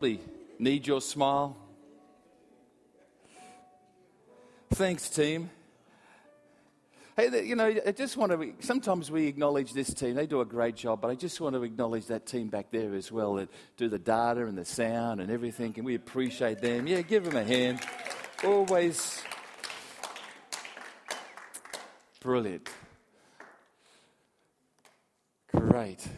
need your smile. Thanks, team. Hey, you know, I just want to. Sometimes we acknowledge this team; they do a great job. But I just want to acknowledge that team back there as well that do the data and the sound and everything, and we appreciate them. Yeah, give them a hand. Always brilliant. Great.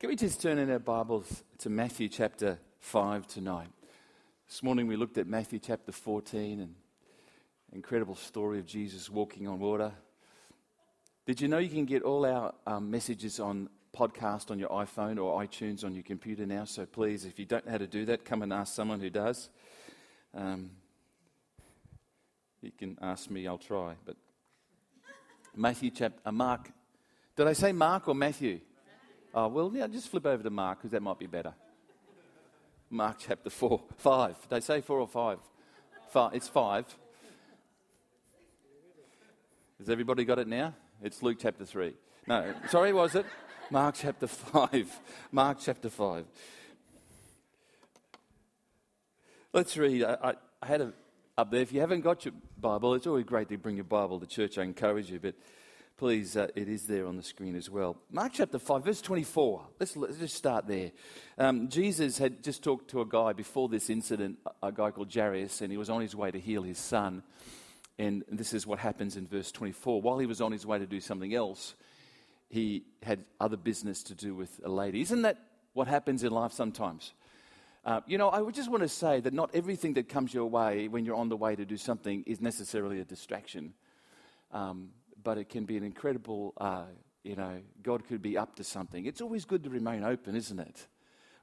Can we just turn in our Bibles to Matthew chapter 5 tonight? This morning we looked at Matthew chapter 14 and incredible story of Jesus walking on water. Did you know you can get all our um, messages on podcast on your iPhone or iTunes on your computer now? So please, if you don't know how to do that, come and ask someone who does. Um, you can ask me, I'll try. But Matthew chapter, uh, Mark. Did I say Mark or Matthew? Oh, well, yeah, just flip over to Mark because that might be better. Mark chapter 4, 5. Did they say 4 or 5? five? It's 5. Has everybody got it now? It's Luke chapter 3. No, sorry, was it? Mark chapter 5. Mark chapter 5. Let's read. I, I, had it up there. If you haven't got your Bible, it's always great to bring your Bible to church. I encourage you. But please, uh, it is there on the screen as well. Mark chapter 5, verse 24. Let's, let's just start there. Um, Jesus had just talked to a guy before this incident, a guy called Jairus, and he was on his way to heal his son. And this is what happens in verse 24. While he was on his way to do something else, he had other business to do with a lady. Isn't that what happens in life sometimes? Uh, you know, I would just want to say that not everything that comes your way when you're on the way to do something is necessarily a distraction. Um, but it can be an incredible, uh, you know, God could be up to something. It's always good to remain open, isn't it?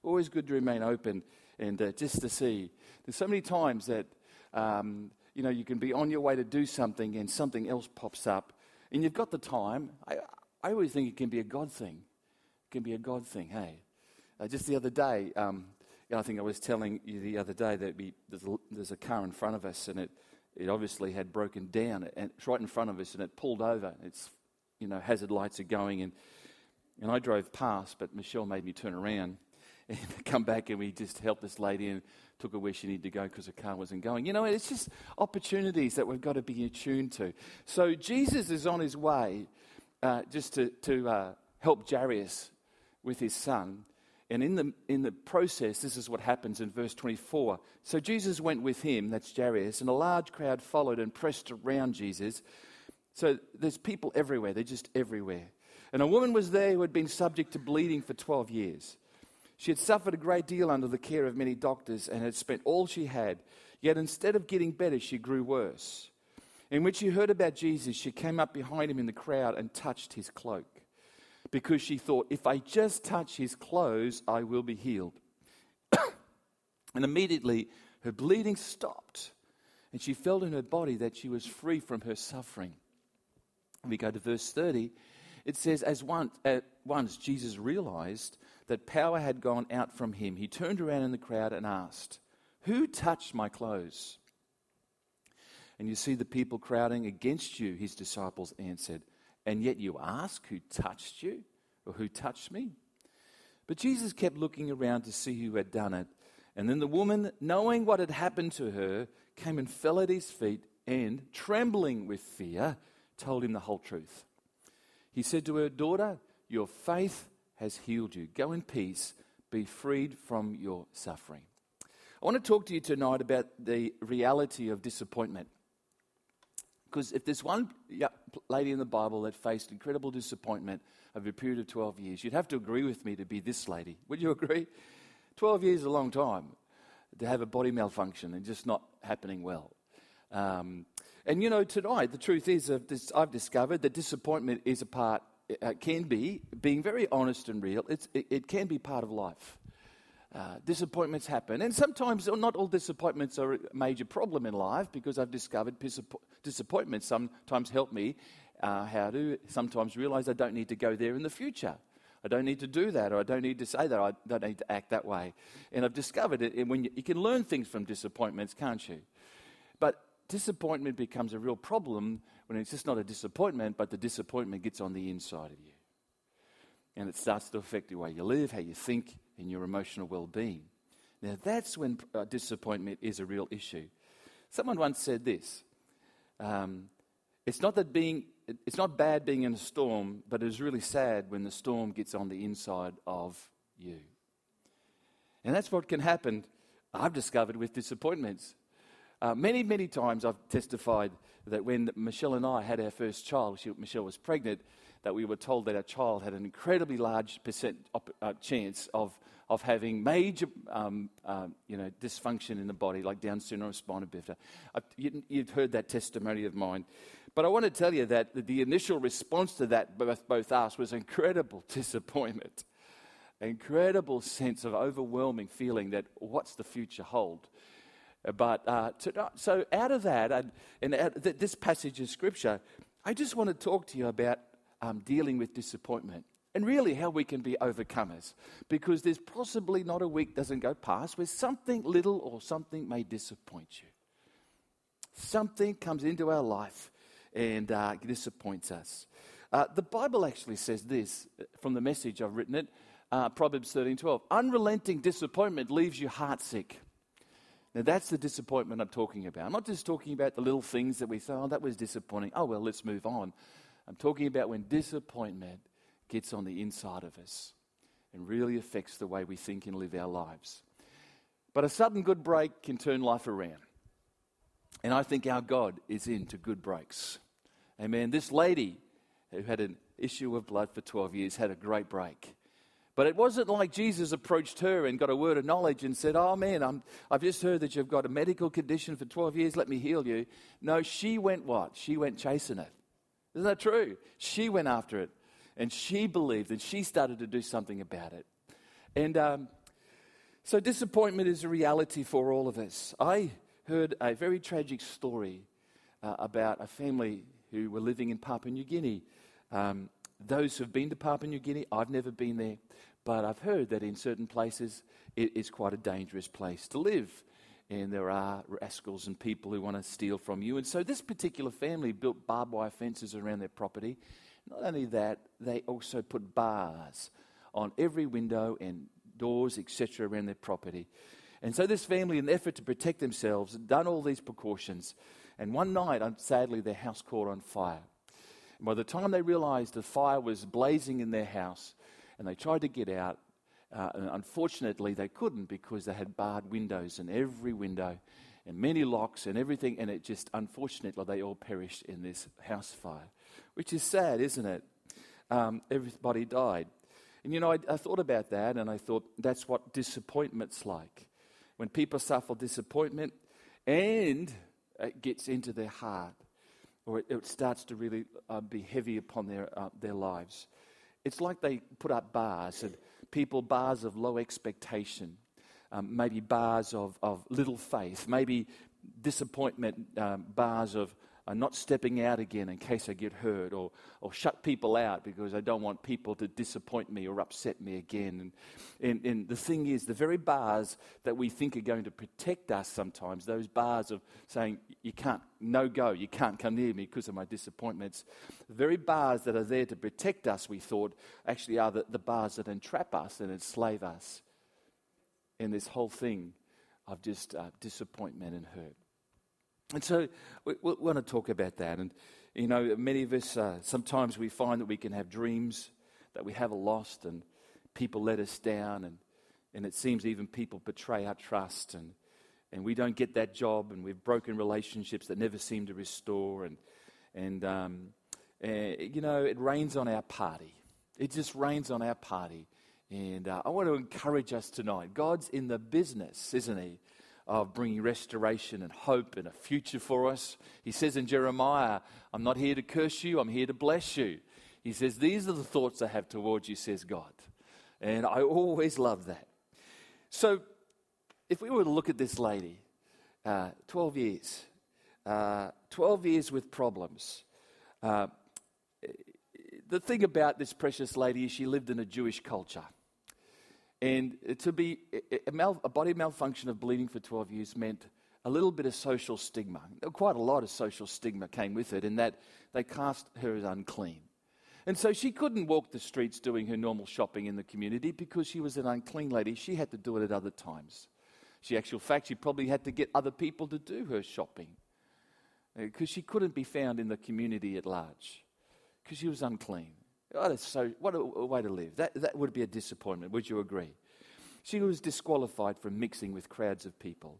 Always good to remain open and uh, just to see. There's so many times that, um, you know, you can be on your way to do something and something else pops up and you've got the time. I, I always think it can be a God thing. It can be a God thing, hey. Uh, just the other day, um, I think I was telling you the other day that we, there's, a, there's a car in front of us and it it obviously had broken down and it's right in front of us and it pulled over. It's, you know, hazard lights are going and, and I drove past, but Michelle made me turn around and come back and we just helped this lady and took her where she needed to go because her car wasn't going. You know, it's just opportunities that we've got to be attuned to. So Jesus is on his way uh, just to, to uh, help Jairus with his son. And in the, in the process, this is what happens in verse 24. So Jesus went with him, that's Jairus, and a large crowd followed and pressed around Jesus. So there's people everywhere, they're just everywhere. And a woman was there who had been subject to bleeding for 12 years. She had suffered a great deal under the care of many doctors and had spent all she had. Yet instead of getting better, she grew worse. And when she heard about Jesus, she came up behind him in the crowd and touched his cloak because she thought, if I just touch his clothes, I will be healed. and immediately her bleeding stopped, and she felt in her body that she was free from her suffering. We go to verse 30. It says, As once, at once Jesus realized that power had gone out from him, he turned around in the crowd and asked, Who touched my clothes? And you see the people crowding against you, his disciples answered and yet you ask, Who touched you? or Who touched me? But Jesus kept looking around to see who had done it. And then the woman, knowing what had happened to her, came and fell at his feet and, trembling with fear, told him the whole truth. He said to her, Daughter, your faith has healed you. Go in peace, be freed from your suffering. I want to talk to you tonight about the reality of disappointment. Because if there's one lady in the Bible that faced incredible disappointment over a period of 12 years, you'd have to agree with me to be this lady. Would you agree? 12 years is a long time to have a body malfunction and just not happening well. Um, and you know, tonight, the truth is, I've discovered that disappointment is a part, uh, can be, being very honest and real, it, it can be part of life. Uh, disappointments happen. And sometimes, not all disappointments are a major problem in life because I've discovered disappointments sometimes help me uh, how to sometimes realize I don't need to go there in the future. I don't need to do that, or I don't need to say that, I don't need to act that way. And I've discovered it, when you, you can learn things from disappointments, can't you? But disappointment becomes a real problem when it's just not a disappointment, but the disappointment gets on the inside of you. And it starts to affect the way you live, how you think, in your emotional well being. Now, that's when uh, disappointment is a real issue. Someone once said this um, it's, not that being, it's not bad being in a storm, but it is really sad when the storm gets on the inside of you. And that's what can happen, I've discovered, with disappointments. Uh, many, many times I've testified that when Michelle and I had our first child, she, Michelle was pregnant, that we were told that our child had an incredibly large percent op, uh, chance of, of having major um, uh, you know, dysfunction in the body, like Down syndrome spina bifida. You, you've heard that testimony of mine. But I want to tell you that the initial response to that, both, both us, was incredible disappointment, incredible sense of overwhelming feeling that what's the future hold? But uh, to, so out of that, and, and out, this passage of scripture, I just want to talk to you about um, dealing with disappointment and really how we can be overcomers. Because there's possibly not a week doesn't go past where something little or something may disappoint you. Something comes into our life and uh, disappoints us. Uh, the Bible actually says this uh, from the message I've written it, uh, Proverbs 13 12. Unrelenting disappointment leaves you heartsick. Now, that's the disappointment I'm talking about. I'm not just talking about the little things that we say, oh, that was disappointing. Oh, well, let's move on. I'm talking about when disappointment gets on the inside of us and really affects the way we think and live our lives. But a sudden good break can turn life around. And I think our God is into good breaks. Amen. This lady who had an issue of blood for 12 years had a great break. But it wasn't like Jesus approached her and got a word of knowledge and said, Oh man, i have just heard that you've got a medical condition for 12 years, let me heal you. No, she went what? She went chasing it. Isn't that true? She went after it and she believed and she started to do something about it. And um, so disappointment is a reality for all of us. I heard a very tragic story uh, about a family who were living in Papua New Guinea. Um, those who've been to Papua New Guinea, I've never been there, but I've heard that in certain places it is quite a dangerous place to live and there are rascals and people who want to steal from you. And so this particular family built barbed wire fences around their property. Not only that, they also put bars on every window and doors, etc., around their property. And so this family, in the effort to protect themselves, had done all these precautions. And one night, sadly, their house caught on fire. And by the time they realized the fire was blazing in their house and they tried to get out, uh, and unfortunately, they couldn't because they had barred windows in every window and many locks and everything, and it just, unfortunately, they all perished in this house fire, which is sad, isn't it? Um, everybody died. And you know, I, I thought about that and I thought that's what disappointment's like. When people suffer disappointment and it gets into their heart, or it, it starts to really uh, be heavy upon their, uh, their lives. It's like they put up bars and people bars of low expectation, um, maybe bars of, of little faith, maybe disappointment um, bars of uh, not stepping out again in case I get hurt, or, or shut people out because I don't want people to disappoint me or upset me again. And, and, and the thing is, the very bars that we think are going to protect us sometimes, those bars of saying, you can't, no go, you can't come near me because of my disappointments, the very bars that are there to protect us, we thought, actually are the, the bars that entrap us and enslave us in this whole thing of just uh, disappointment and hurt. And so we, we, want to talk about that. And, you know, many of us, uh, sometimes we find that we can have dreams that we have lost and people let us down. And, and it seems even people betray our trust. And, and we don't get that job. And we've broken relationships that never seem to restore. And, and, um, and you know, it rains on our party. It just rains on our party. And uh, I want to encourage us tonight. God's in the business, isn't He? Of bringing restoration and hope and a future for us. He says in Jeremiah, I'm not here to curse you, I'm here to bless you. He says, These are the thoughts I have towards you, says God. And I always love that. So, if we were to look at this lady, uh, 12 years, uh, 12 years with problems. Uh, the thing about this precious lady is she lived in a Jewish culture. And to be a, mal, a, body malfunction of bleeding for 12 years meant a little bit of social stigma. Quite a lot of social stigma came with it, in that they cast her as unclean. And so she couldn't walk the streets doing her normal shopping in the community because she was an unclean lady. She had to do it at other times. She, actual fact, she probably had to get other people to do her shopping because uh, she couldn't be found in the community at large because she was unclean. Oh, that's so, what a, a, way to live. That, that would be a disappointment, would you agree? She was disqualified from mixing with crowds of people.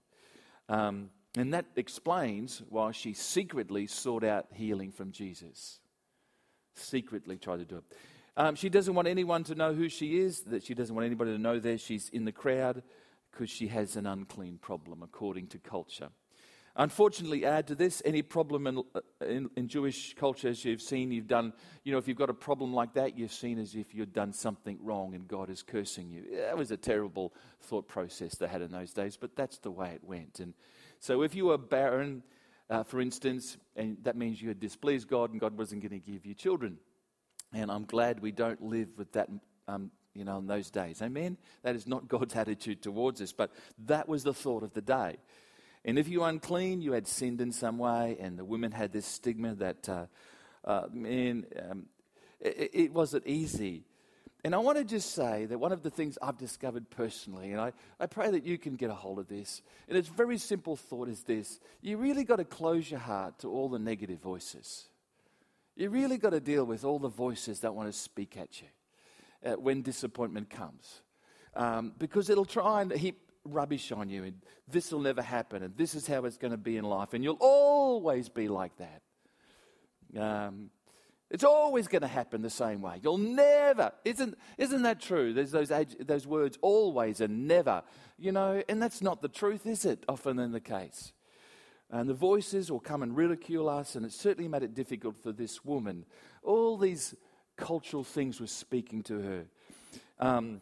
Um, and that explains why she secretly sought out healing from Jesus. Secretly tried to do it. Um, she doesn't want anyone to know who she is, that she doesn't want anybody to know that she's in the crowd because she has an unclean problem according to culture. Unfortunately, add to this any problem in, in, in, Jewish culture, as you've seen, you've done, you know, if you've got a problem like that, you're seen as if you've done something wrong and God is cursing you. That was a terrible thought process they had in those days, but that's the way it went. And so if you were barren, uh, for instance, and that means you had displeased God and God wasn't going to give you children. And I'm glad we don't live with that, um, you know, in those days. Amen? That is not God's attitude towards us, but that was the thought of the day. And if you were unclean, you had sinned in some way, and the women had this stigma that, uh, uh, um, it, it, wasn't easy. And I want to just say that one of the things I've discovered personally, and I, I pray that you can get a hold of this, and it's very simple thought is this you really got to close your heart to all the negative voices. You really got to deal with all the voices that want to speak at you uh, when disappointment comes. Um, because it'll try and heap rubbish on you, and this will never happen, and this is how it's going to be in life, and you'll always be like that. Um, it's always going to happen the same way. You'll never, isn't, isn't that true? There's those, those words always and never, you know, and that's not the truth, is it? Often in the case. And the voices will come and ridicule us, and it certainly made it difficult for this woman. All these cultural things were speaking to her. Um,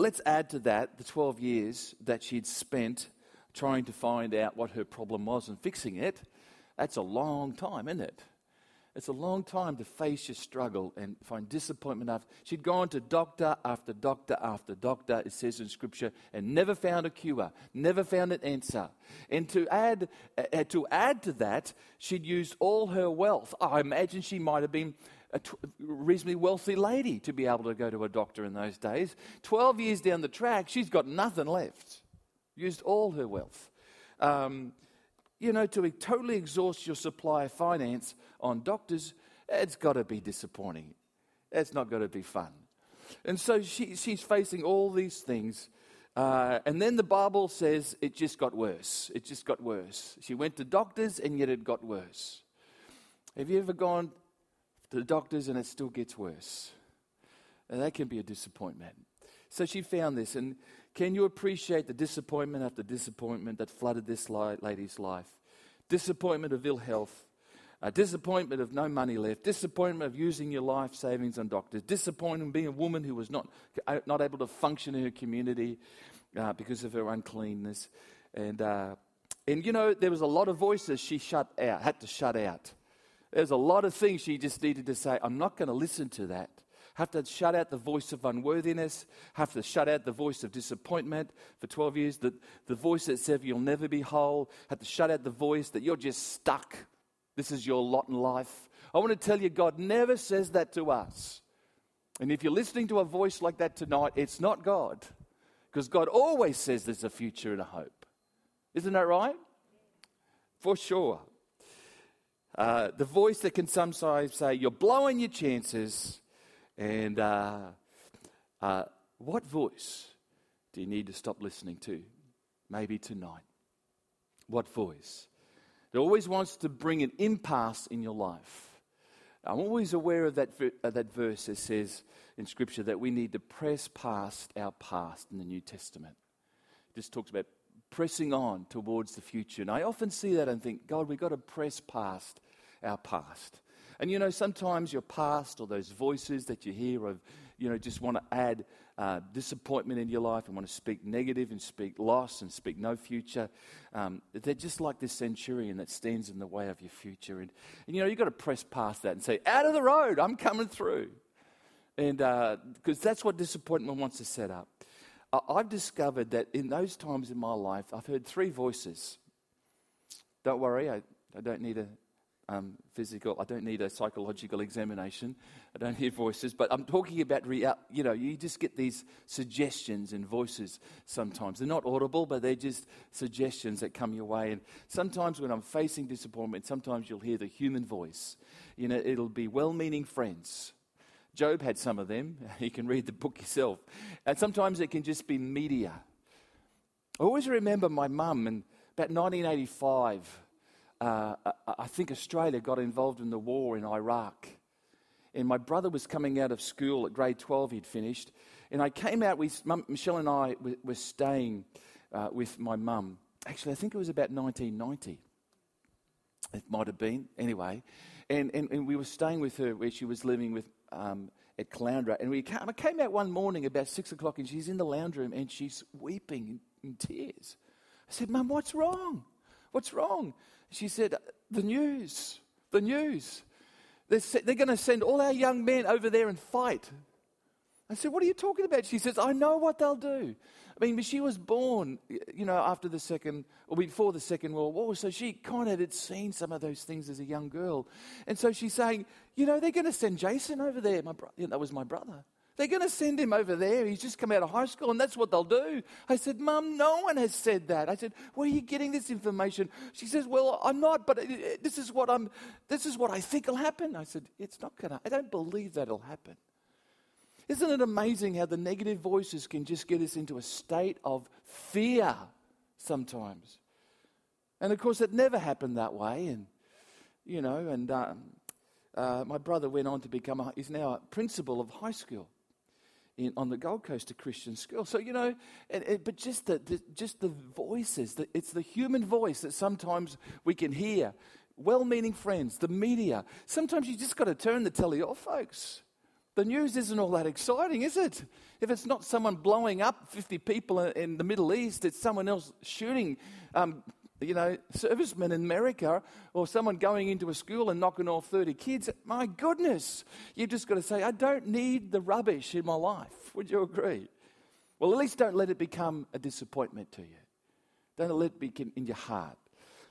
Let's add to that the 12 years that she'd spent trying to find out what her problem was and fixing it. That's a long time, isn't it? It's a long time to face your struggle and find disappointment after. She'd gone to doctor after doctor after doctor, it says in Scripture, and never found a cure, never found an answer. And to add, uh, to add to that, she'd used all her wealth. I imagine she might have been a t- reasonably wealthy lady to be able to go to a doctor in those days. 12 years down the track, she's got nothing left. Used all her wealth. Um, you know, to totally exhaust your supply of finance on doctors, it's got to be disappointing. It's not going to be fun. And so she, she's facing all these things. Uh, and then the Bible says it just got worse. It just got worse. She went to doctors, and yet it got worse. Have you ever gone to the doctors and it still gets worse. And that can be a disappointment. So she found this. And can you appreciate the disappointment after disappointment that flooded this lady's life? Disappointment of ill health, a disappointment of no money left, disappointment of using your life savings on doctors, disappointment being a woman who was not, uh, not able to function in her community uh, because of her uncleanness. And, uh, and, you know, there was a lot of voices she shut out, had to shut out. There's a lot of things she just needed to say, I'm not going to listen to that. Have to shut out the voice of unworthiness, have to shut out the voice of disappointment for 12 years, the, the voice that said you'll never be whole, have to shut out the voice that you're just stuck. This is your lot in life. I want to tell you, God never says that to us. And if you're listening to a voice like that tonight, it's not God. Because God always says there's a future and a hope. Isn't that right? For sure. Uh, the voice that can sometimes say, You're blowing your chances. And uh, uh, what voice do you need to stop listening to? Maybe tonight. What voice? It always wants to bring an impasse in your life. I'm always aware of that, uh, that verse that says in Scripture that we need to press past our past in the New Testament. It just talks about pressing on towards the future. And I often see that and think, God, we've got to press past our past. And you know, sometimes your past or those voices that you hear of, you know, just want to add uh, disappointment in your life and want to speak negative and speak loss and speak no future. Um, they're just like this centurion that stands in the way of your future. And, and you know, you've got to press past that and say, out of the road, I'm coming through. And because uh, that's what disappointment wants to set up. I, I've discovered that in those times in my life, I've heard three voices. Don't worry, I, I don't need a um, physical. I don't need a psychological examination. I don't hear voices, but I'm talking about real. You know, you just get these suggestions and voices. Sometimes they're not audible, but they're just suggestions that come your way. And sometimes when I'm facing disappointment, sometimes you'll hear the human voice. You know, it'll be well-meaning friends. Job had some of them. You can read the book yourself. And sometimes it can just be media. I always remember my mum, and about 1985 uh, I think Australia got involved in the war in Iraq. And my brother was coming out of school at grade 12, he'd finished. And I came out, we, Michelle and I were, were staying uh, with my mum. Actually, I think it was about 1990. It might have been, anyway. And, and, and we were staying with her where she was living with, um, at Caloundra. And we came, I came out one morning about six o'clock and she's in the lounge room and she's weeping in, in tears. I said, Mum, what's wrong? What's wrong? She said, The news, the news. They're, they're going to send all our young men over there and fight. I said, What are you talking about? She says, I know what they'll do. I mean, she was born, you know, after the second, or before the Second World War, so she kind of had seen some of those things as a young girl. And so she's saying, You know, they're going to send Jason over there. My bro- that was my brother. They're going to send him over there. He's just come out of high school, and that's what they'll do. I said, Mum, no one has said that. I said, Where are you getting this information? She says, Well, I'm not, but this is what I'm. This is what I think will happen. I said, It's not going to. I don't believe that'll happen. Isn't it amazing how the negative voices can just get us into a state of fear sometimes? And of course, it never happened that way. And you know, and um, uh, my brother went on to become. A, he's now a principal of high school in, on the Gold Coast, a Christian school. So, you know, but just the, the, just the voices, the, it's the human voice that sometimes we can hear. Well meaning friends, the media. Sometimes you just got to turn the telly off, folks. The news isn't all that exciting, is it? If it's not someone blowing up 50 people in the Middle East, it's someone else shooting um, you know, servicemen in America or someone going into a school and knocking off 30 kids, my goodness, you've just got to say, I don't need the rubbish in my life. Would you agree? Well, at least don't let it become a disappointment to you. Don't let it be in your heart.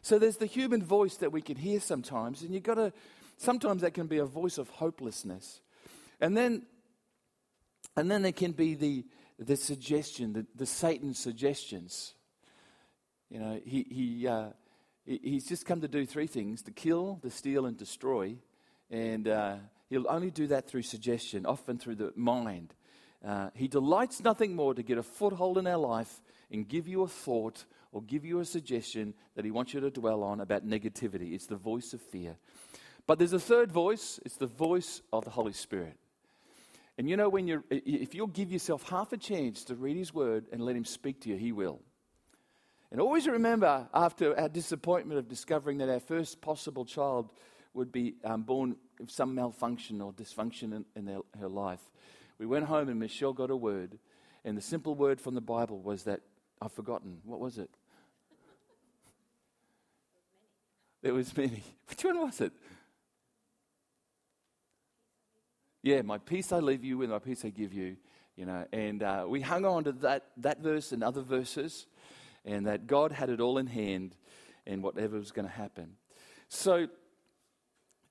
So there's the human voice that we can hear sometimes, and you've got to, sometimes that can be a voice of hopelessness. And then, and then there can be the, the suggestion, the, the Satan suggestions you know, he, he, uh, he's just come to do three things to kill, to steal, and destroy. And uh, he'll only do that through suggestion, often through the mind. Uh, he delights nothing more to get a foothold in our life and give you a thought or give you a suggestion that he wants you to dwell on about negativity. It's the voice of fear. But there's a third voice, it's the voice of the Holy Spirit. And you know, when you're, if you'll give yourself half a chance to read his word and let him speak to you, he will. And always remember, after our disappointment of discovering that our first possible child would be um, born with some malfunction or dysfunction in, in their, her life, we went home and Michelle got a word. And the simple word from the Bible was that I've forgotten. What was it? There was many. Which one was it? Yeah, my peace I leave you with, my peace I give you. You know, and uh, we hung on to that, that verse and other verses and that God had it all in hand and whatever was going to happen. So,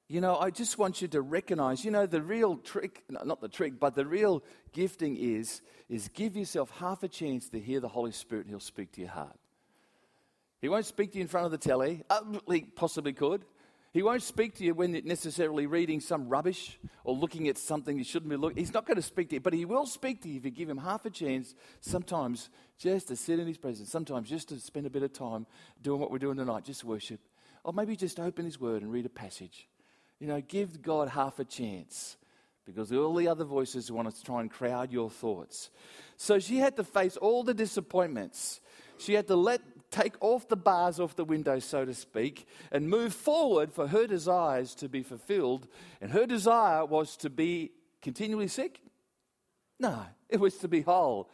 you know, I just want you to recognize, you know, the real trick, not the trick, but the real gifting is, is give yourself half a chance to hear the Holy Spirit He'll speak to your heart. He won't speak to you in front of the telly. Uh, he possibly could. He won't speak to you when you're necessarily reading some rubbish or looking at something you shouldn't be looking. He's not going to speak to you, but he will speak to you if you give him half a chance. Sometimes just to sit in his presence. Sometimes just to spend a bit of time doing what we're doing tonight, just worship, or maybe just open his word and read a passage. You know, give God half a chance because all the other voices want to try and crowd your thoughts. So she had to face all the disappointments. She had to let take off the bars off the window, so to speak, and move forward for her desires to be fulfilled. And her desire was to be continually sick? No, it was to be whole.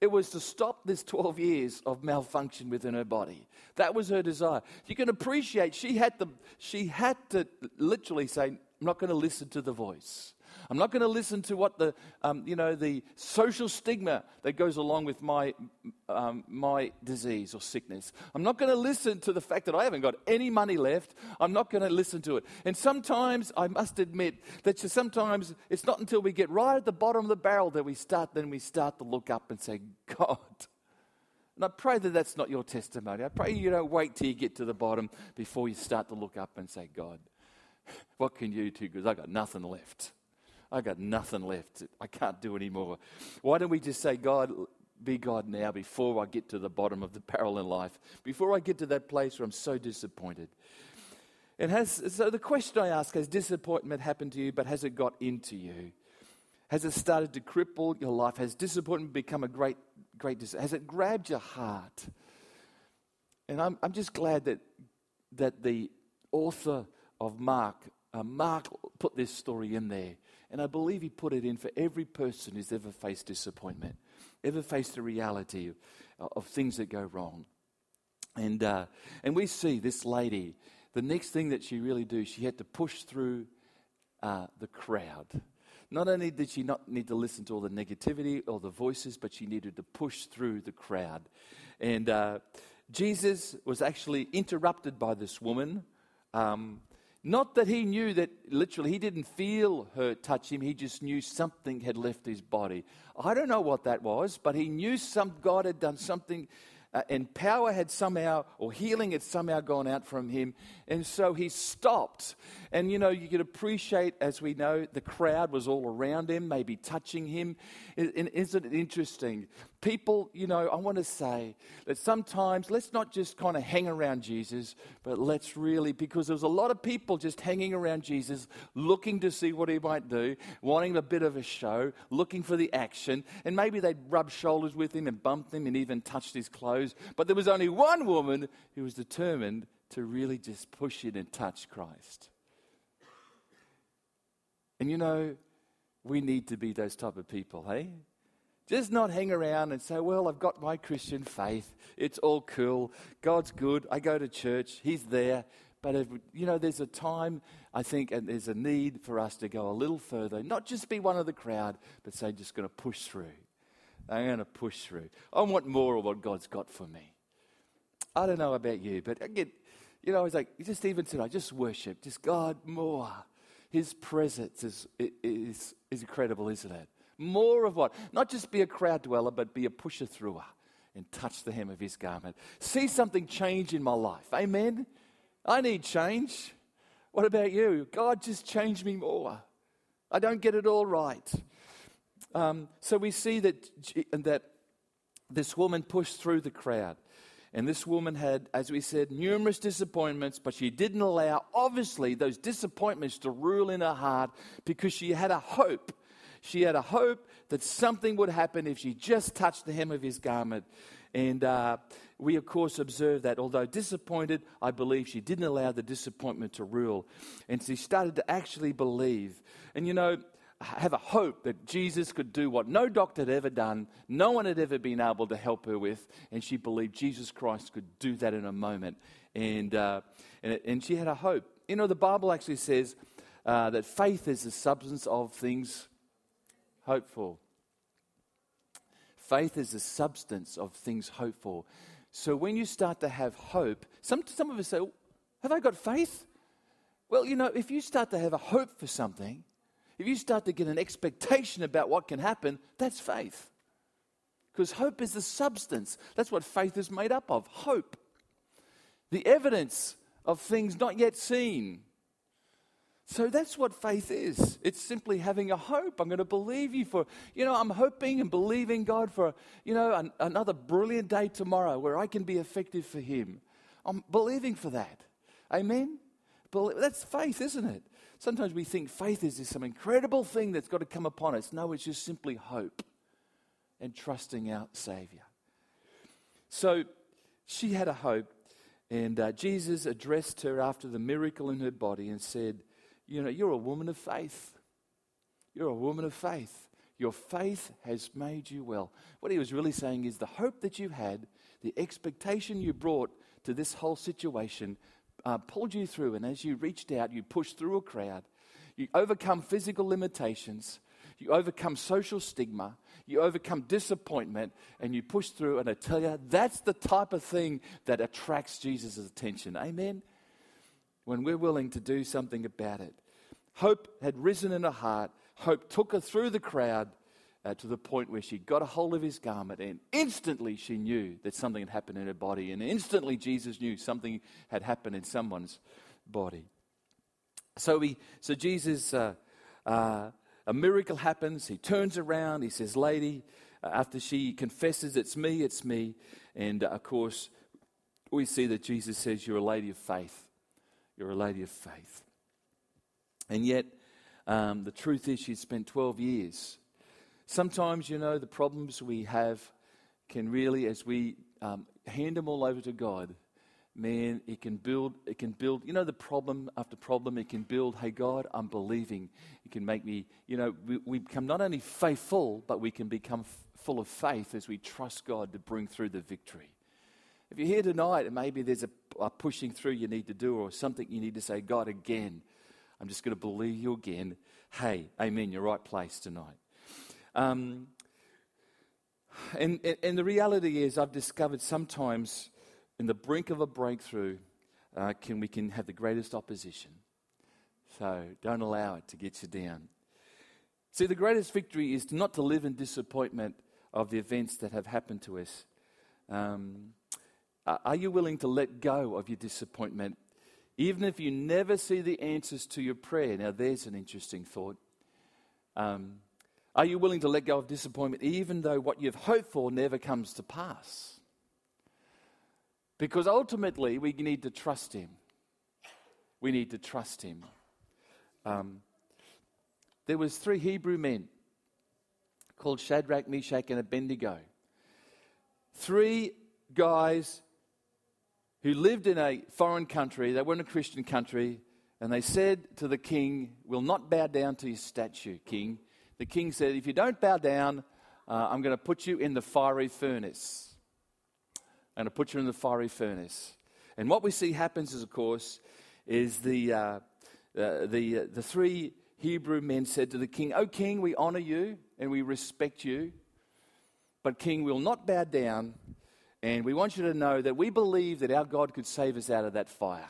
It was to stop this 12 years of malfunction within her body. That was her desire. You can appreciate she had to, she had to literally say, I'm not going to listen to the voice. I'm not going to listen to what the, um, you know, the social stigma that goes along with my, um, my disease or sickness. I'm not going to listen to the fact that I haven't got any money left. I'm not going to listen to it. And sometimes, I must admit, that sometimes it's not until we get right at the bottom of the barrel that we start, then we start to look up and say, God, and I pray that that's not your testimony. I pray you don't wait till you get to the bottom before you start to look up and say, God, what can you do? Because I've got nothing left. I got nothing left. I can't do anymore. Why don't we just say, God, be God now before I get to the bottom of the barrel in life, before I get to that place where I'm so disappointed? And has, so the question I ask has disappointment happened to you, but has it got into you? Has it started to cripple your life? Has disappointment become a great great Has it grabbed your heart? And I'm, I'm just glad that, that the author of Mark, uh, Mark put this story in there. And I believe he put it in for every person who's ever faced disappointment, ever faced the reality of, of things that go wrong. And, uh, and we see this lady, the next thing that she really do, she had to push through uh, the crowd. Not only did she not need to listen to all the negativity or the voices, but she needed to push through the crowd. And uh, Jesus was actually interrupted by this woman. Um, not that he knew that literally, he didn't feel her touch him, he just knew something had left his body. I don't know what that was, but he knew some God had done something uh, and power had somehow, or healing had somehow gone out from him. And so he stopped. And you know, you could appreciate, as we know, the crowd was all around him, maybe touching him. And isn't it interesting? People, you know, I want to say that sometimes let's not just kind of hang around Jesus, but let's really, because there was a lot of people just hanging around Jesus, looking to see what he might do, wanting a bit of a show, looking for the action. And maybe they'd rub shoulders with him and bump him and even touched his clothes. But there was only one woman who was determined to really just push in and touch Christ. And you know, we need to be those type of people, hey? Just not hang around and say, well, I've got my Christian faith. It's all cool. God's good. I go to church. He's there. But, if, you know, there's a time, I think, and there's a need for us to go a little further. Not just be one of the crowd, but say, just going to push through. I'm going to push through. I want more of what God's got for me. I don't know about you, but I get, you know, I was like, just even tonight, just worship, just God more. His presence is, is, is incredible, isn't it? More of what? Not just be a crowd dweller, but be a pusher througher and touch the hem of his garment. See something change in my life. Amen? I need change. What about you? God, just change me more. I don't get it all right. Um, so we see that, that this woman pushed through the crowd. And this woman had, as we said, numerous disappointments, but she didn't allow, obviously, those disappointments to rule in her heart because she had a hope. She had a hope that something would happen if she just touched the hem of his garment. And uh, we, of course, observe that although disappointed, I believe she didn't allow the disappointment to rule. And she started to actually believe. And you know, have a hope that Jesus could do what no doctor had ever done, no one had ever been able to help her with, and she believed Jesus Christ could do that in a moment. And, uh, and, and, she had a hope. You know, the Bible actually says uh, that faith is the substance of things hoped for. Faith is the substance of things hoped for. So when you start to have hope, some, some of us say, Have I got faith? Well, you know, if you start to have a hope for something, if you start to get an expectation about what can happen, that's faith. Because hope is the substance. That's what faith is made up of hope. The evidence of things not yet seen. So that's what faith is. It's simply having a hope. I'm going to believe you for, you know, I'm hoping and believing God for, you know, an, another brilliant day tomorrow where I can be effective for Him. I'm believing for that. Amen? That's faith, isn't it? Sometimes we think faith is this some incredible thing that's got to come upon us. No, it's just simply hope and trusting our Savior. So she had a hope, and uh, Jesus addressed her after the miracle in her body and said, You know, you're a woman of faith. You're a woman of faith. Your faith has made you well. What he was really saying is the hope that you had, the expectation you brought to this whole situation uh, pulled you through, and as you reached out, you pushed through a crowd. You overcome physical limitations. You overcome social stigma. You overcome disappointment and you push through. And I tell you, that's the type of thing that attracts Jesus' attention. Amen? When we're willing to do something about it. Hope had risen in her heart. Hope took her through the crowd uh, to the point where she got a hold of his garment, and instantly she knew that something had happened in her body, and instantly Jesus knew something had happened in someone's body. So, we, so Jesus, uh, uh, a miracle happens. He turns around. He says, Lady, uh, after she confesses, It's me, it's me. And uh, of course, we see that Jesus says, You're a lady of faith. You're a lady of faith. And yet, um, the truth is, she'd spent 12 years Sometimes, you know, the problems we have can really, as we um, hand them all over to God, man, it can build, it can build, you know, the problem after problem, it can build, hey, God, I'm believing. It can make me, you know, we, we become not only faithful, but we can become f- full of faith as we trust God to bring through the victory. If you're here tonight and maybe there's a, a pushing through you need to do or something you need to say, God, again, I'm just going to believe you again. Hey, amen, you're right place tonight. Um, and, and the reality is, I've discovered sometimes in the brink of a breakthrough, uh, can, we can have the greatest opposition. So don't allow it to get you down. See, the greatest victory is not to live in disappointment of the events that have happened to us. Um, are you willing to let go of your disappointment, even if you never see the answers to your prayer? Now, there's an interesting thought. Um, are you willing to let go of disappointment even though what you've hoped for never comes to pass? Because ultimately, we need to trust Him. We need to trust Him. Um, there was three Hebrew men called Shadrach, Meshach, and Abednego. Three guys who lived in a foreign country. They weren't a Christian country. And they said to the king, We'll not bow down to your statue, king the king said, If you don't bow down, uh, I'm going to put you in the fiery furnace. I'm going to put you in the fiery furnace. And what we see happens, is, of course, is the, uh, uh, the, uh, the three Hebrew men said to the king, O king, we honor you and we respect you. But, king, we'll not bow down. And we want you to know that we believe that our God could save us out of that fire.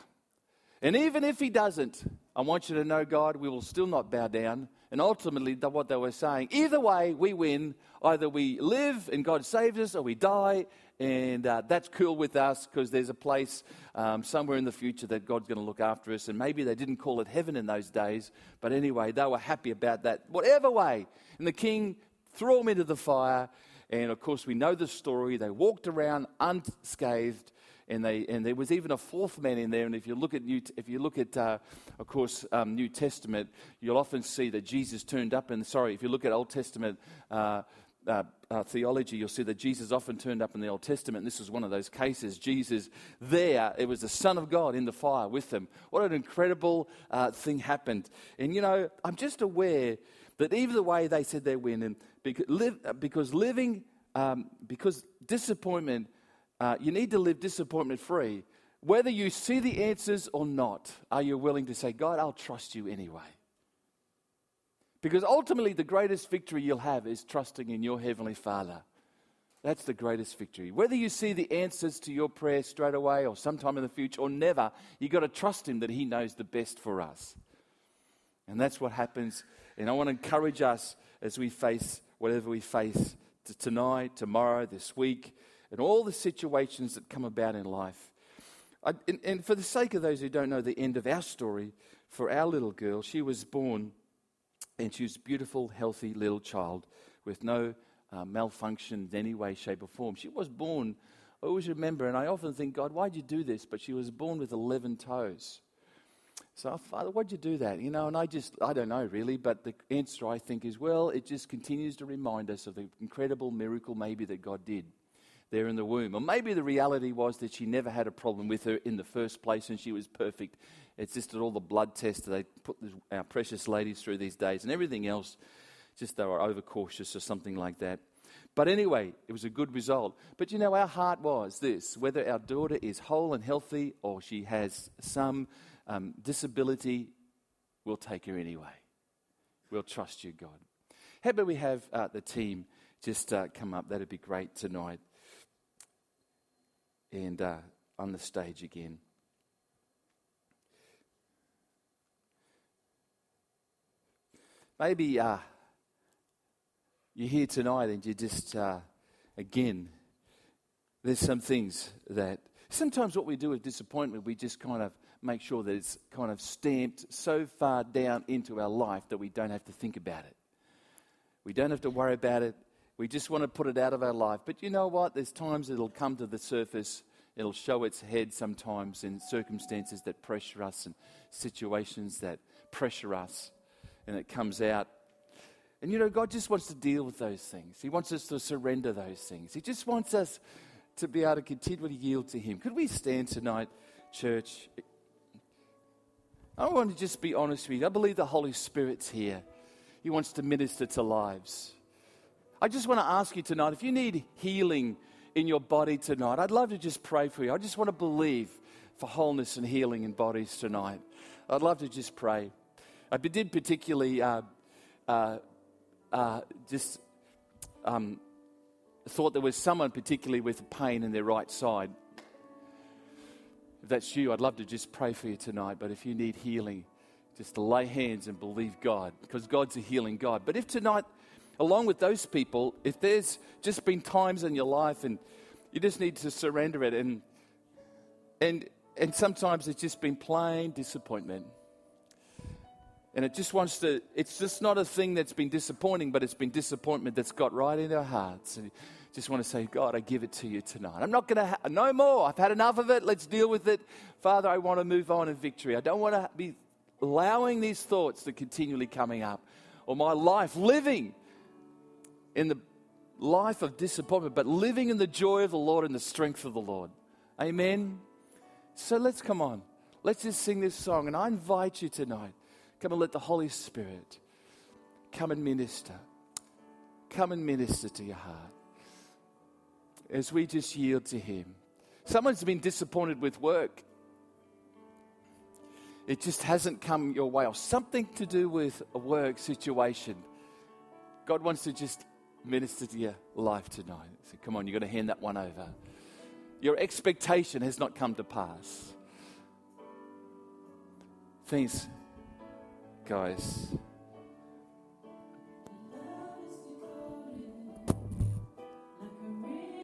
And even if he doesn't, I want you to know, God, we will still not bow down. And ultimately, what they were saying, either way, we win. Either we live and God saves us, or we die, and uh, that's cool with us because there's a place um, somewhere in the future that God's going to look after us. And maybe they didn't call it heaven in those days, but anyway, they were happy about that, whatever way. And the king threw them into the fire. And of course, we know the story. They walked around unscathed and, they, and there was even a fourth man in there. And if you look at, New, if you look at uh, of course, um, New Testament, you'll often see that Jesus turned up. And sorry, if you look at Old Testament uh, uh, uh, theology, you'll see that Jesus often turned up in the Old Testament. This was one of those cases. Jesus there, it was the Son of God in the fire with them. What an incredible uh, thing happened. And you know, I'm just aware that either way they said they win, and because, live, because living, um, because disappointment uh, you need to live disappointment free. Whether you see the answers or not, are you willing to say, God, I'll trust you anyway? Because ultimately, the greatest victory you'll have is trusting in your Heavenly Father. That's the greatest victory. Whether you see the answers to your prayer straight away or sometime in the future or never, you've got to trust Him that He knows the best for us. And that's what happens. And I want to encourage us as we face whatever we face tonight, tomorrow, this week, and all the situations that come about in life. I, and, and, for the sake of those who don't know the end of our story, for our little girl, she was born and she was a beautiful, healthy little child with no uh, malfunction in any way, shape, or form. She was born, I always remember, and I often think, God, why'd you do this? But she was born with 11 toes. So, Father, why'd you do that? You know, and I just, I don't know really, but the answer I think is, well, it just continues to remind us of the incredible miracle maybe that God did there in the womb. Or maybe the reality was that she never had a problem with her in the first place and she was perfect. It's just that all the blood tests that they put our precious ladies through these days and everything else, just they were overcautious or something like that. But anyway, it was a good result. But you know, our heart was this whether our daughter is whole and healthy or she has some um, disability, we'll take her anyway. We'll trust you, God. How about we have uh, the team just uh, come up? That'd be great tonight. And uh, on the stage again. Maybe uh, you're here tonight and you just, uh, again, there's some things that sometimes what we do with disappointment, we just kind of make sure that it's kind of stamped so far down into our life that we don't have to think about it. We don't have to worry about it. We just want to put it out of our life. But you know what? There's times it'll come to the surface. It'll show its head sometimes in circumstances that pressure us and situations that pressure us. And it comes out and you know, God just wants to deal with those things. He wants us to surrender those things. He just wants us to be able to continually yield to Him. Could we stand tonight, church? I want to just be honest with you. I believe the Holy Spirit's here. He wants to minister to lives. I just want to ask you tonight if you need healing in your body tonight, I'd love to just pray for you. I just want to believe for wholeness and healing in bodies tonight. I'd love to just pray. I did particularly uh, uh, uh, just um, thought there was someone particularly with pain in their right side. If that's you, I'd love to just pray for you tonight. But if you need healing, just lay hands and believe God, because God's a healing God. But if tonight, along with those people, if there's just been times in your life and you just need to surrender it, and and and sometimes it's just been plain disappointment. And it just wants to, it's just not a thing that's been disappointing, but it's been disappointment that's got right in our hearts. And just want to say, God, I give it to you tonight. I'm not going to, ha- no more. I've had enough of it. Let's deal with it. Father, I want to move on in victory. I don't want to be allowing these thoughts to continually coming up or my life living in the life of disappointment, but living in the joy of the Lord and the strength of the Lord. Amen. So let's come on. Let's just sing this song. And I invite you tonight Come and let the Holy Spirit come and minister. Come and minister to your heart as we just yield to Him. Someone's been disappointed with work. It just hasn't come your way, or something to do with a work situation. God wants to just minister to your life tonight. So come on, you've got to hand that one over. Your expectation has not come to pass. Things guys.